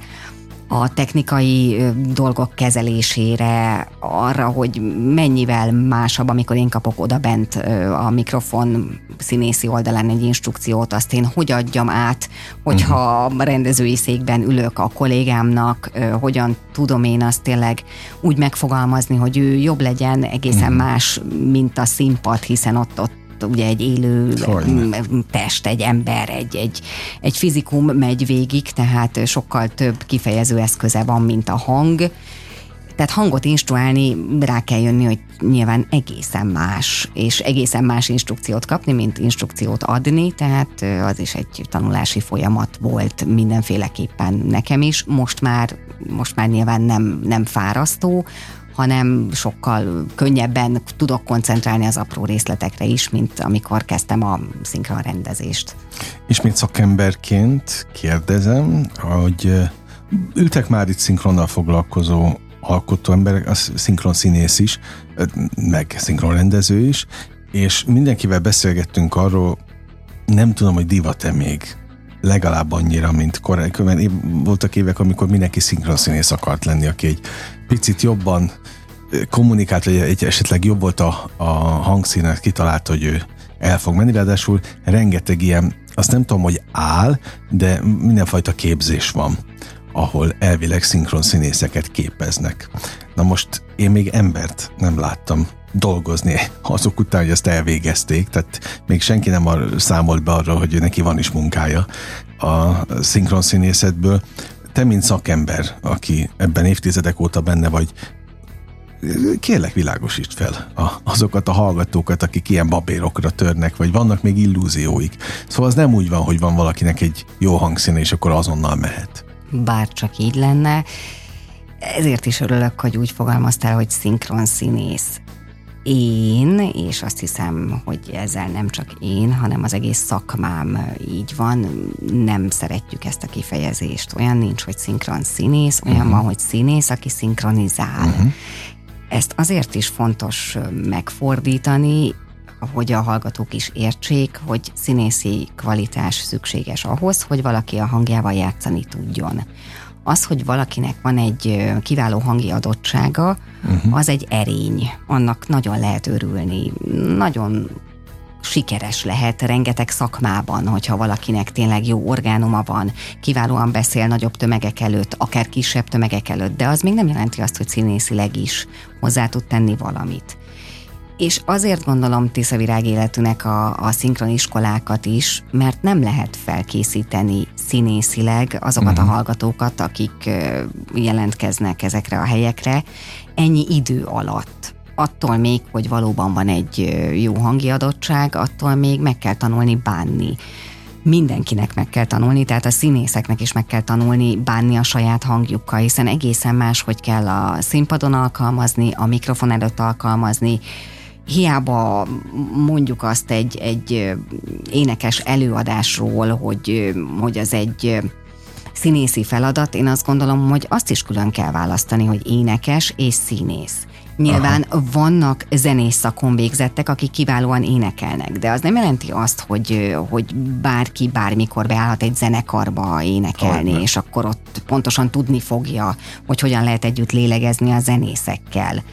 a technikai dolgok kezelésére, arra, hogy mennyivel másabb, amikor én kapok oda bent a mikrofon színészi oldalán egy instrukciót, azt én hogy adjam át, hogyha a rendezői székben ülök a kollégámnak, hogyan tudom én azt tényleg úgy megfogalmazni, hogy ő jobb legyen, egészen más, mint a színpad, hiszen ott, ott ugye egy élő Hogyne. test, egy ember, egy, egy, egy fizikum megy végig, tehát sokkal több kifejező eszköze van, mint a hang. Tehát hangot instruálni, rá kell jönni, hogy nyilván egészen más, és egészen más instrukciót kapni, mint instrukciót adni, tehát az is egy tanulási folyamat volt mindenféleképpen nekem is. Most már, most már nyilván nem, nem fárasztó, hanem sokkal könnyebben tudok koncentrálni az apró részletekre is, mint amikor kezdtem a szinkron rendezést. És mint szakemberként kérdezem, hogy ültek már itt szinkronnal foglalkozó alkotó emberek, az szinkron színész is, meg szinkron rendező is, és mindenkivel beszélgettünk arról, nem tudom, hogy divat-e még legalább annyira, mint korábban. Voltak évek, amikor mindenki szinkron színész akart lenni, aki egy picit jobban kommunikált, vagy egy esetleg jobb volt a, a hangszínet, kitalálta, hogy ő el fog menni, ráadásul rengeteg ilyen, azt nem tudom, hogy áll, de mindenfajta képzés van, ahol elvileg szinkron színészeket képeznek. Na most én még embert nem láttam dolgozni azok után, hogy ezt elvégezték, tehát még senki nem számolt be arra, hogy neki van is munkája a szinkron színészetből. Te, mint szakember, aki ebben évtizedek óta benne vagy, kérlek világosítsd fel azokat a hallgatókat, akik ilyen babérokra törnek, vagy vannak még illúzióik. Szóval az nem úgy van, hogy van valakinek egy jó hangszíne, és akkor azonnal mehet. Bár csak így lenne. Ezért is örülök, hogy úgy fogalmaztál, hogy szinkron színész. Én, és azt hiszem, hogy ezzel nem csak én, hanem az egész szakmám így van, nem szeretjük ezt a kifejezést. Olyan nincs, hogy szinkron színész, olyan uh-huh. van, hogy színész, aki szinkronizál. Uh-huh. Ezt azért is fontos megfordítani, hogy a hallgatók is értsék, hogy színészi kvalitás szükséges ahhoz, hogy valaki a hangjával játszani tudjon. Az, hogy valakinek van egy kiváló hangi adottsága, uh-huh. az egy erény. Annak nagyon lehet örülni. Nagyon sikeres lehet rengeteg szakmában, hogyha valakinek tényleg jó orgánuma van, kiválóan beszél nagyobb tömegek előtt, akár kisebb tömegek előtt, de az még nem jelenti azt, hogy színészileg is hozzá tud tenni valamit. És azért gondolom Tiszavirág életűnek a, a szinkroniskolákat is, mert nem lehet felkészíteni színészileg azokat uh-huh. a mhm. hallgatókat, akik jelentkeznek ezekre a helyekre ennyi idő alatt attól még, hogy valóban van egy jó hangi adottság, attól még meg kell tanulni bánni mindenkinek meg kell tanulni, tehát a színészeknek is meg kell tanulni bánni a saját hangjukkal, hiszen egészen más, hogy kell a színpadon alkalmazni, a mikrofon előtt alkalmazni, hiába mondjuk azt egy, egy énekes előadásról, hogy, hogy az egy színészi feladat, én azt gondolom, hogy azt is külön kell választani, hogy énekes és színész. Nyilván Aha. vannak zenész szakon végzettek, akik kiválóan énekelnek, de az nem jelenti azt, hogy, hogy bárki bármikor beállhat egy zenekarba énekelni, Hogyne. és akkor ott pontosan tudni fogja, hogy hogyan lehet együtt lélegezni a zenészekkel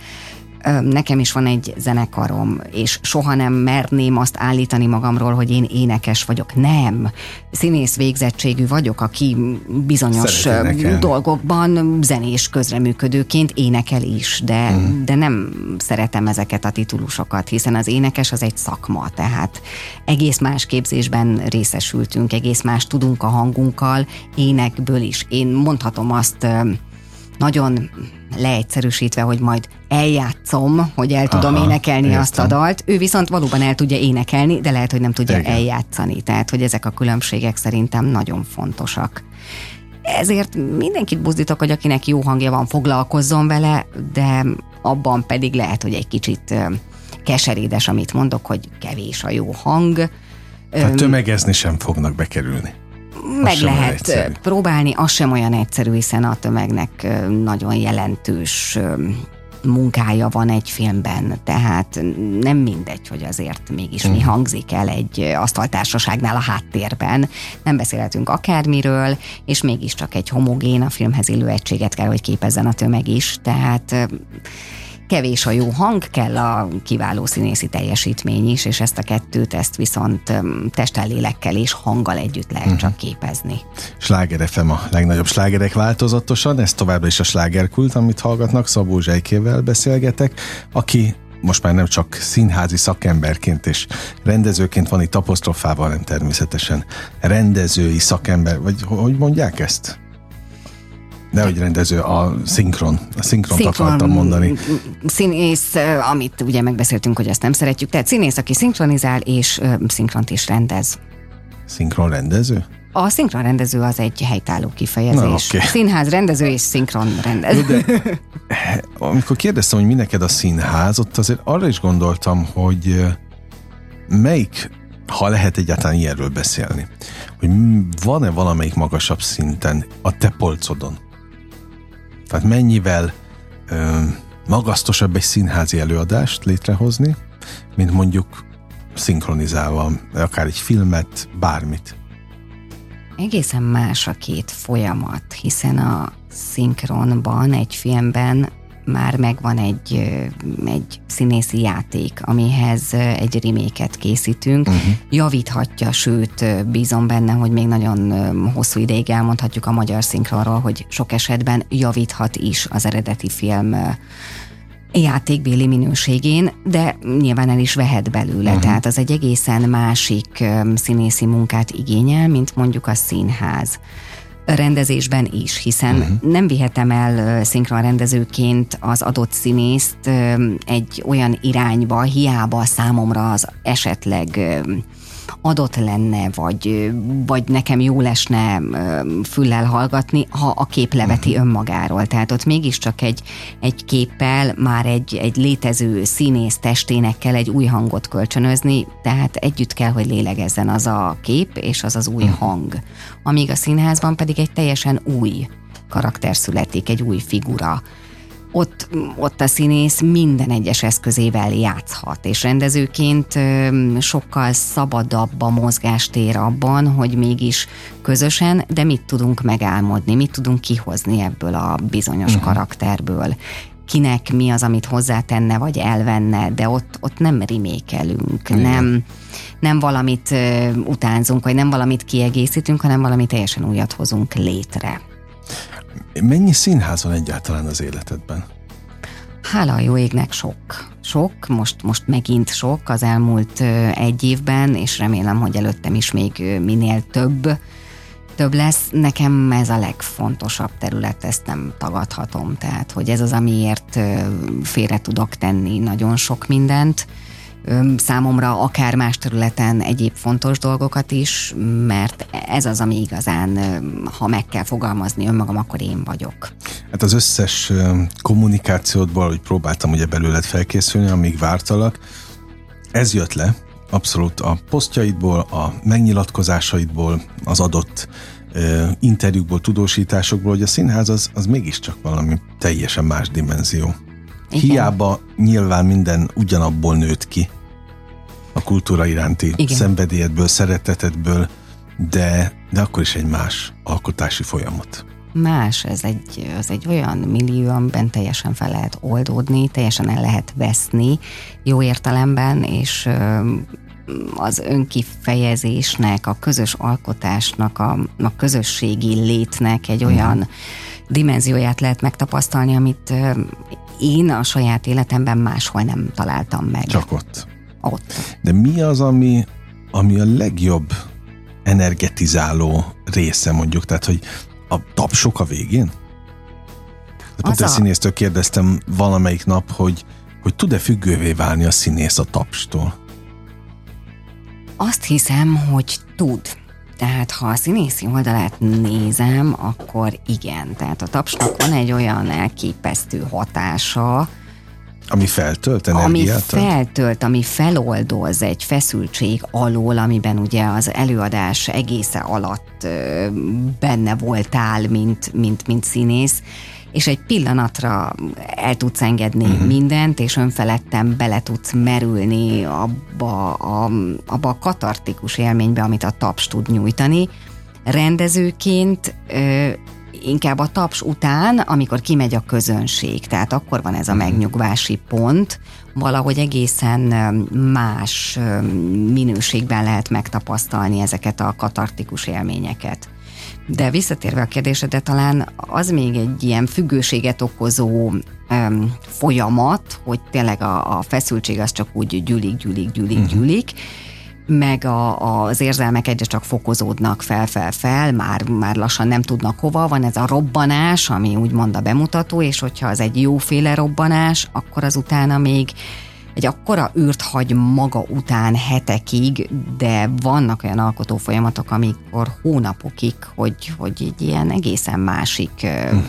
nekem is van egy zenekarom, és soha nem merném azt állítani magamról, hogy én énekes vagyok. Nem. Színész végzettségű vagyok, aki bizonyos dolgokban zenés közreműködőként énekel is, de, mm. de nem szeretem ezeket a titulusokat, hiszen az énekes az egy szakma, tehát egész más képzésben részesültünk, egész más tudunk a hangunkkal, énekből is. Én mondhatom azt nagyon leegyszerűsítve, hogy majd eljátszom, hogy el tudom Aha, énekelni értem. azt a dalt. Ő viszont valóban el tudja énekelni, de lehet, hogy nem tudja Igen. eljátszani. Tehát, hogy ezek a különbségek szerintem nagyon fontosak. Ezért mindenkit buzdítok, hogy akinek jó hangja van, foglalkozzon vele, de abban pedig lehet, hogy egy kicsit keserédes, amit mondok, hogy kevés a jó hang. Tehát tömegezni sem fognak bekerülni meg lehet próbálni, az sem olyan egyszerű, hiszen a tömegnek nagyon jelentős munkája van egy filmben, tehát nem mindegy, hogy azért mégis mi mhm. hangzik el egy asztaltársaságnál a háttérben. Nem beszélhetünk akármiről, és mégiscsak egy homogén, a filmhez illő egységet kell, hogy képezzen a tömeg is, tehát kevés a jó hang, kell a kiváló színészi teljesítmény is, és ezt a kettőt, ezt viszont testtel, lélekkel és hanggal együtt lehet uh-huh. csak képezni. Sláger FM a legnagyobb slágerek változatosan, ez továbbra is a slágerkult, amit hallgatnak, Szabó Zsejkével beszélgetek, aki most már nem csak színházi szakemberként és rendezőként van itt apostrofával, hanem természetesen rendezői szakember, vagy hogy mondják ezt? Nehogy rendező, a szinkron. A szinkront szinkron, akartam mondani. Színész, amit ugye megbeszéltünk, hogy ezt nem szeretjük. Tehát színész, aki szinkronizál és szinkront is rendez. Szinkron rendező? A szinkron rendező az egy helytálló kifejezés. Na, okay. Színház rendező és szinkron rendező. De, amikor kérdeztem, hogy mi neked a színház, ott azért arra is gondoltam, hogy melyik, ha lehet egyáltalán ilyenről beszélni, hogy van-e valamelyik magasabb szinten a te polcodon, tehát mennyivel ö, magasztosabb egy színházi előadást létrehozni, mint mondjuk szinkronizálva, akár egy filmet, bármit. Egészen más a két folyamat, hiszen a szinkronban, egy filmben már megvan egy, egy színészi játék, amihez egy riméket készítünk. Uh-huh. Javíthatja, sőt, bízom benne, hogy még nagyon hosszú ideig elmondhatjuk a magyar szinkronról, hogy sok esetben javíthat is az eredeti film játékbéli minőségén, de nyilván el is vehet belőle. Uh-huh. Tehát az egy egészen másik színészi munkát igényel, mint mondjuk a színház rendezésben is, hiszen uh-huh. nem vihetem el szinkron rendezőként az adott színészt egy olyan irányba, hiába számomra az esetleg adott lenne, vagy, vagy nekem jó lesne füllel hallgatni, ha a kép leveti uh-huh. önmagáról. Tehát ott mégiscsak egy, egy képpel már egy, egy létező színész testének kell egy új hangot kölcsönözni, tehát együtt kell, hogy lélegezzen az a kép és az az új uh-huh. hang. Amíg a színházban pedig egy teljesen új karakter születik, egy új figura ott, ott a színész minden egyes eszközével játszhat, és rendezőként sokkal szabadabb a mozgástér abban, hogy mégis közösen, de mit tudunk megálmodni, mit tudunk kihozni ebből a bizonyos uh-huh. karakterből kinek mi az, amit hozzátenne, vagy elvenne, de ott, ott nem rimékelünk, uh-huh. nem, nem valamit utánzunk, vagy nem valamit kiegészítünk, hanem valami teljesen újat hozunk létre. Mennyi színház van egyáltalán az életedben? Hála a jó égnek sok. Sok, most, most megint sok az elmúlt egy évben, és remélem, hogy előttem is még minél több több lesz. Nekem ez a legfontosabb terület, ezt nem tagadhatom. Tehát, hogy ez az, amiért félre tudok tenni nagyon sok mindent számomra akár más területen egyéb fontos dolgokat is, mert ez az, ami igazán, ha meg kell fogalmazni önmagam, akkor én vagyok. Hát az összes kommunikációdból, hogy próbáltam ugye belőled felkészülni, amíg vártalak, ez jött le, abszolút a posztjaidból, a megnyilatkozásaidból, az adott interjúkból, tudósításokból, hogy a színház az, az mégiscsak valami teljesen más dimenzió. Igen. Hiába nyilván minden ugyanabból nőtt ki, a kultúra iránti Igen. szenvedélyedből, szeretetedből, de, de akkor is egy más alkotási folyamat. Más, ez egy, ez egy olyan millió, amiben teljesen fel lehet oldódni, teljesen el lehet veszni jó értelemben, és az önkifejezésnek, a közös alkotásnak, a, a közösségi létnek egy olyan mm. dimenzióját lehet megtapasztalni, amit én a saját életemben máshol nem találtam meg. Csak ott. Ott. De mi az, ami, ami a legjobb energetizáló része mondjuk? Tehát, hogy a tapsok a végén? Pont a... színésztől kérdeztem valamelyik nap, hogy, hogy tud-e függővé válni a színész a tapstól? Azt hiszem, hogy tud. Tehát ha a színészi oldalát nézem, akkor igen. Tehát a tapsnak van egy olyan elképesztő hatása, ami feltölt energiát? Ami feltölt, ami feloldoz egy feszültség alól, amiben ugye az előadás egésze alatt benne voltál, mint, mint, mint színész, és egy pillanatra el tudsz engedni uh-huh. mindent, és önfeledten bele tudsz merülni abba a, abba a katartikus élménybe, amit a taps tud nyújtani. Rendezőként ö, inkább a taps után, amikor kimegy a közönség, tehát akkor van ez a mhm. megnyugvási pont, valahogy egészen más minőségben lehet megtapasztalni ezeket a katartikus élményeket. De visszatérve a kérdésedre, talán az még egy ilyen függőséget okozó um, folyamat, hogy tényleg a, a feszültség az csak úgy gyűlik, gyűlik, gyűlik, uh-huh. gyűlik, meg a, az érzelmek egyre csak fokozódnak fel-fel-fel, már, már lassan nem tudnak hova, van ez a robbanás, ami úgymond a bemutató, és hogyha az egy jóféle robbanás, akkor az utána még egy akkora űrt hagy maga után hetekig, de vannak olyan alkotó folyamatok, amikor hónapokig, hogy, hogy egy ilyen egészen másik uh-huh.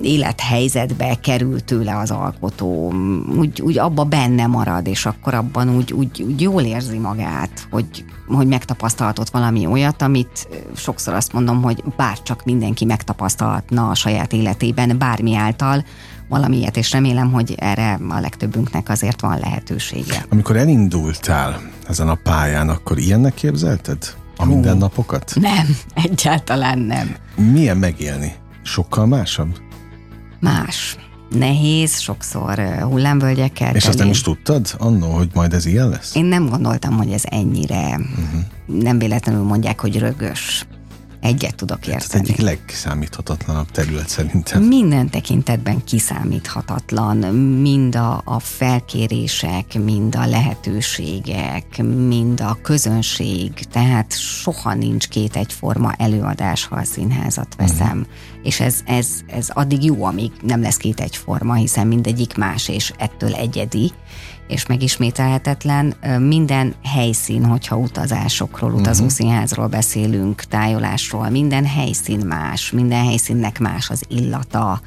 élethelyzetbe kerül tőle az alkotó, úgy, úgy abba benne marad, és akkor abban úgy, úgy, úgy jól érzi magát, hogy, hogy megtapasztalhatott valami olyat, amit sokszor azt mondom, hogy bárcsak mindenki megtapasztalhatna a saját életében, bármi által, valamiért, és remélem, hogy erre a legtöbbünknek azért van lehetősége. Amikor elindultál ezen a pályán, akkor ilyennek képzelted a Hú, mindennapokat? Nem, egyáltalán nem. Milyen megélni? Sokkal másabb? Más. Nehéz, sokszor hullámvölgyekkel. És azt nem is tudtad annó, hogy majd ez ilyen lesz? Én nem gondoltam, hogy ez ennyire, uh-huh. nem véletlenül mondják, hogy rögös. Egyet tudok érteni. Ez egyik legszámíthatatlanabb terület szerintem. Minden tekintetben kiszámíthatatlan, mind a, a felkérések, mind a lehetőségek, mind a közönség, tehát soha nincs két egyforma előadás, ha a színházat veszem. Uh-huh. És ez, ez, ez addig jó, amíg nem lesz két egyforma, hiszen mindegyik más, és ettől egyedi, és megismételhetetlen. Minden helyszín, hogyha utazásokról, mhm. utazószínházról beszélünk, tájolásról, minden helyszín más, minden helyszínnek más az illata,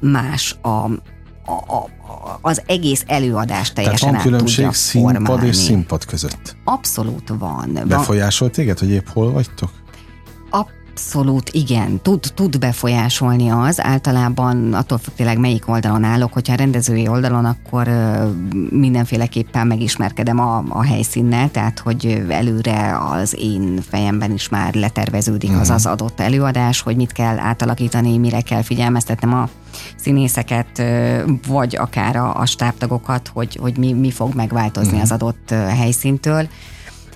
más a, a, a, az egész előadás teljesen Tehát van különbség színpad és színpad között? Abszolút van. Befolyásol téged, hogy épp hol vagytok? Abszolút igen, tud, tud befolyásolni az, általában attól függ tényleg melyik oldalon állok, hogyha rendezői oldalon, akkor mindenféleképpen megismerkedem a, a helyszínnel, tehát hogy előre az én fejemben is már leterveződik uh-huh. az mhm. az adott előadás, hogy mit kell átalakítani, mire kell figyelmeztetnem a színészeket, vagy akár a, a stábtagokat, hogy, hogy mi, mi fog megváltozni uh-huh. az adott helyszíntől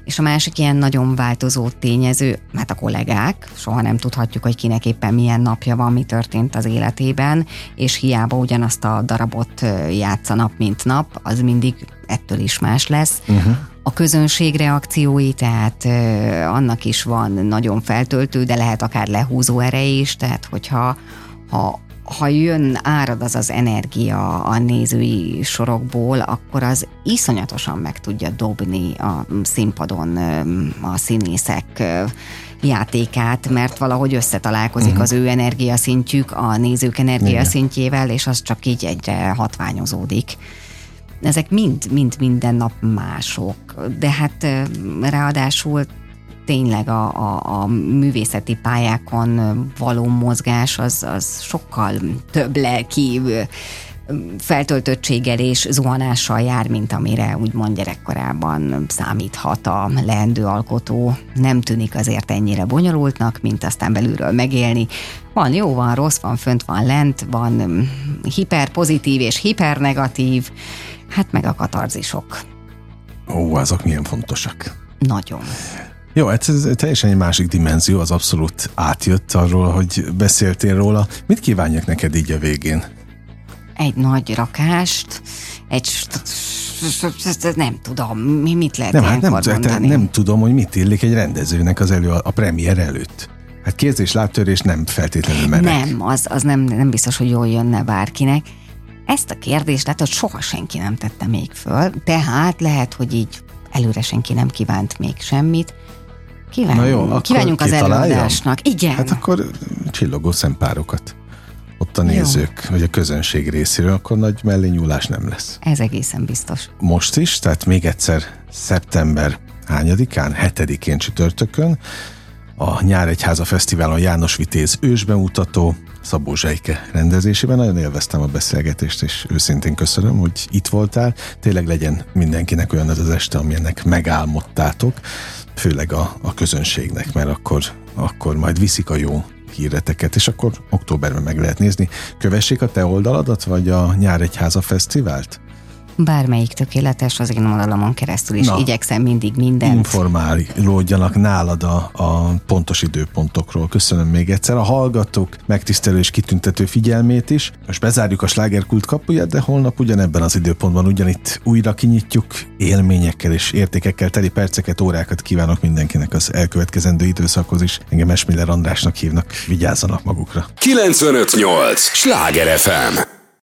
És a másik ilyen nagyon változó tényező, hát a kollégák, soha nem tudhatjuk, hogy kinek éppen milyen napja van, mi történt az életében, és hiába ugyanazt a darabot játsza nap, mint nap, az mindig ettől is más lesz. Uh-huh. A közönség reakciói, tehát annak is van nagyon feltöltő, de lehet akár lehúzó ereje is, tehát hogyha ha ha jön, árad az az energia a nézői sorokból, akkor az iszonyatosan meg tudja dobni a színpadon a színészek játékát, mert valahogy összetalálkozik uh-huh. az ő energiaszintjük a nézők energiaszintjével, és az csak így egyre hatványozódik. Ezek mind, mind minden nap mások, de hát ráadásul tényleg a, a, a művészeti pályákon való mozgás az, az sokkal több lelki feltöltöttséggel és zuhanással jár, mint amire úgymond gyerekkorában számíthat a leendő alkotó. Nem tűnik azért ennyire bonyolultnak, mint aztán belülről megélni. Van jó, van rossz, van fönt, van lent, van hiperpozitív és hipernegatív, hát meg a katarzisok. Ó, azok milyen fontosak. Nagyon. Jó, hát ez teljesen egy másik dimenzió, az abszolút átjött arról, hogy beszéltél róla. Mit kívánjak neked így a végén? Egy nagy rakást, egy nem tudom, mi mit lehet nem, hát nem, mondani. nem tudom, hogy mit illik egy rendezőnek az elő a premier előtt. Hát kéz és lábtörés nem feltétlenül merek. Nem, az, az nem, nem biztos, hogy jól jönne bárkinek. Ezt a kérdést hogy soha senki nem tette még föl, tehát lehet, hogy így előre senki nem kívánt még semmit, Kívánjunk, Na jó, kívánjunk az előadásnak. Igen. Hát akkor csillogó szempárokat ott a nézők, jó. vagy a közönség részéről, akkor nagy mellényúlás nem lesz. Ez egészen biztos. Most is, tehát még egyszer szeptember hányadikán, hetedikén csütörtökön a Nyáregyháza Fesztiválon János Vitéz ősbemutató, Szabó Zsejke rendezésében. Nagyon élveztem a beszélgetést, és őszintén köszönöm, hogy itt voltál. Tényleg legyen mindenkinek olyan az, az este, amilyennek megálmodtátok főleg a, a közönségnek, mert akkor, akkor majd viszik a jó híreteket, és akkor októberben meg lehet nézni. Kövessék a te oldaladat, vagy a Nyáregyháza Fesztivált? Bármelyik tökéletes, az én oldalamon keresztül is Na, igyekszem mindig mindent. Informálódjanak nálad a, a pontos időpontokról. Köszönöm még egyszer a hallgatók megtisztelő és kitüntető figyelmét is. Most bezárjuk a slágerkult kapuját, de holnap ugyanebben az időpontban ugyanitt újra kinyitjuk élményekkel és értékekkel teli perceket, órákat kívánok mindenkinek az elkövetkezendő időszakhoz is. Engem Esmiller Andrásnak hívnak, vigyázzanak magukra. 958! Sláger FM!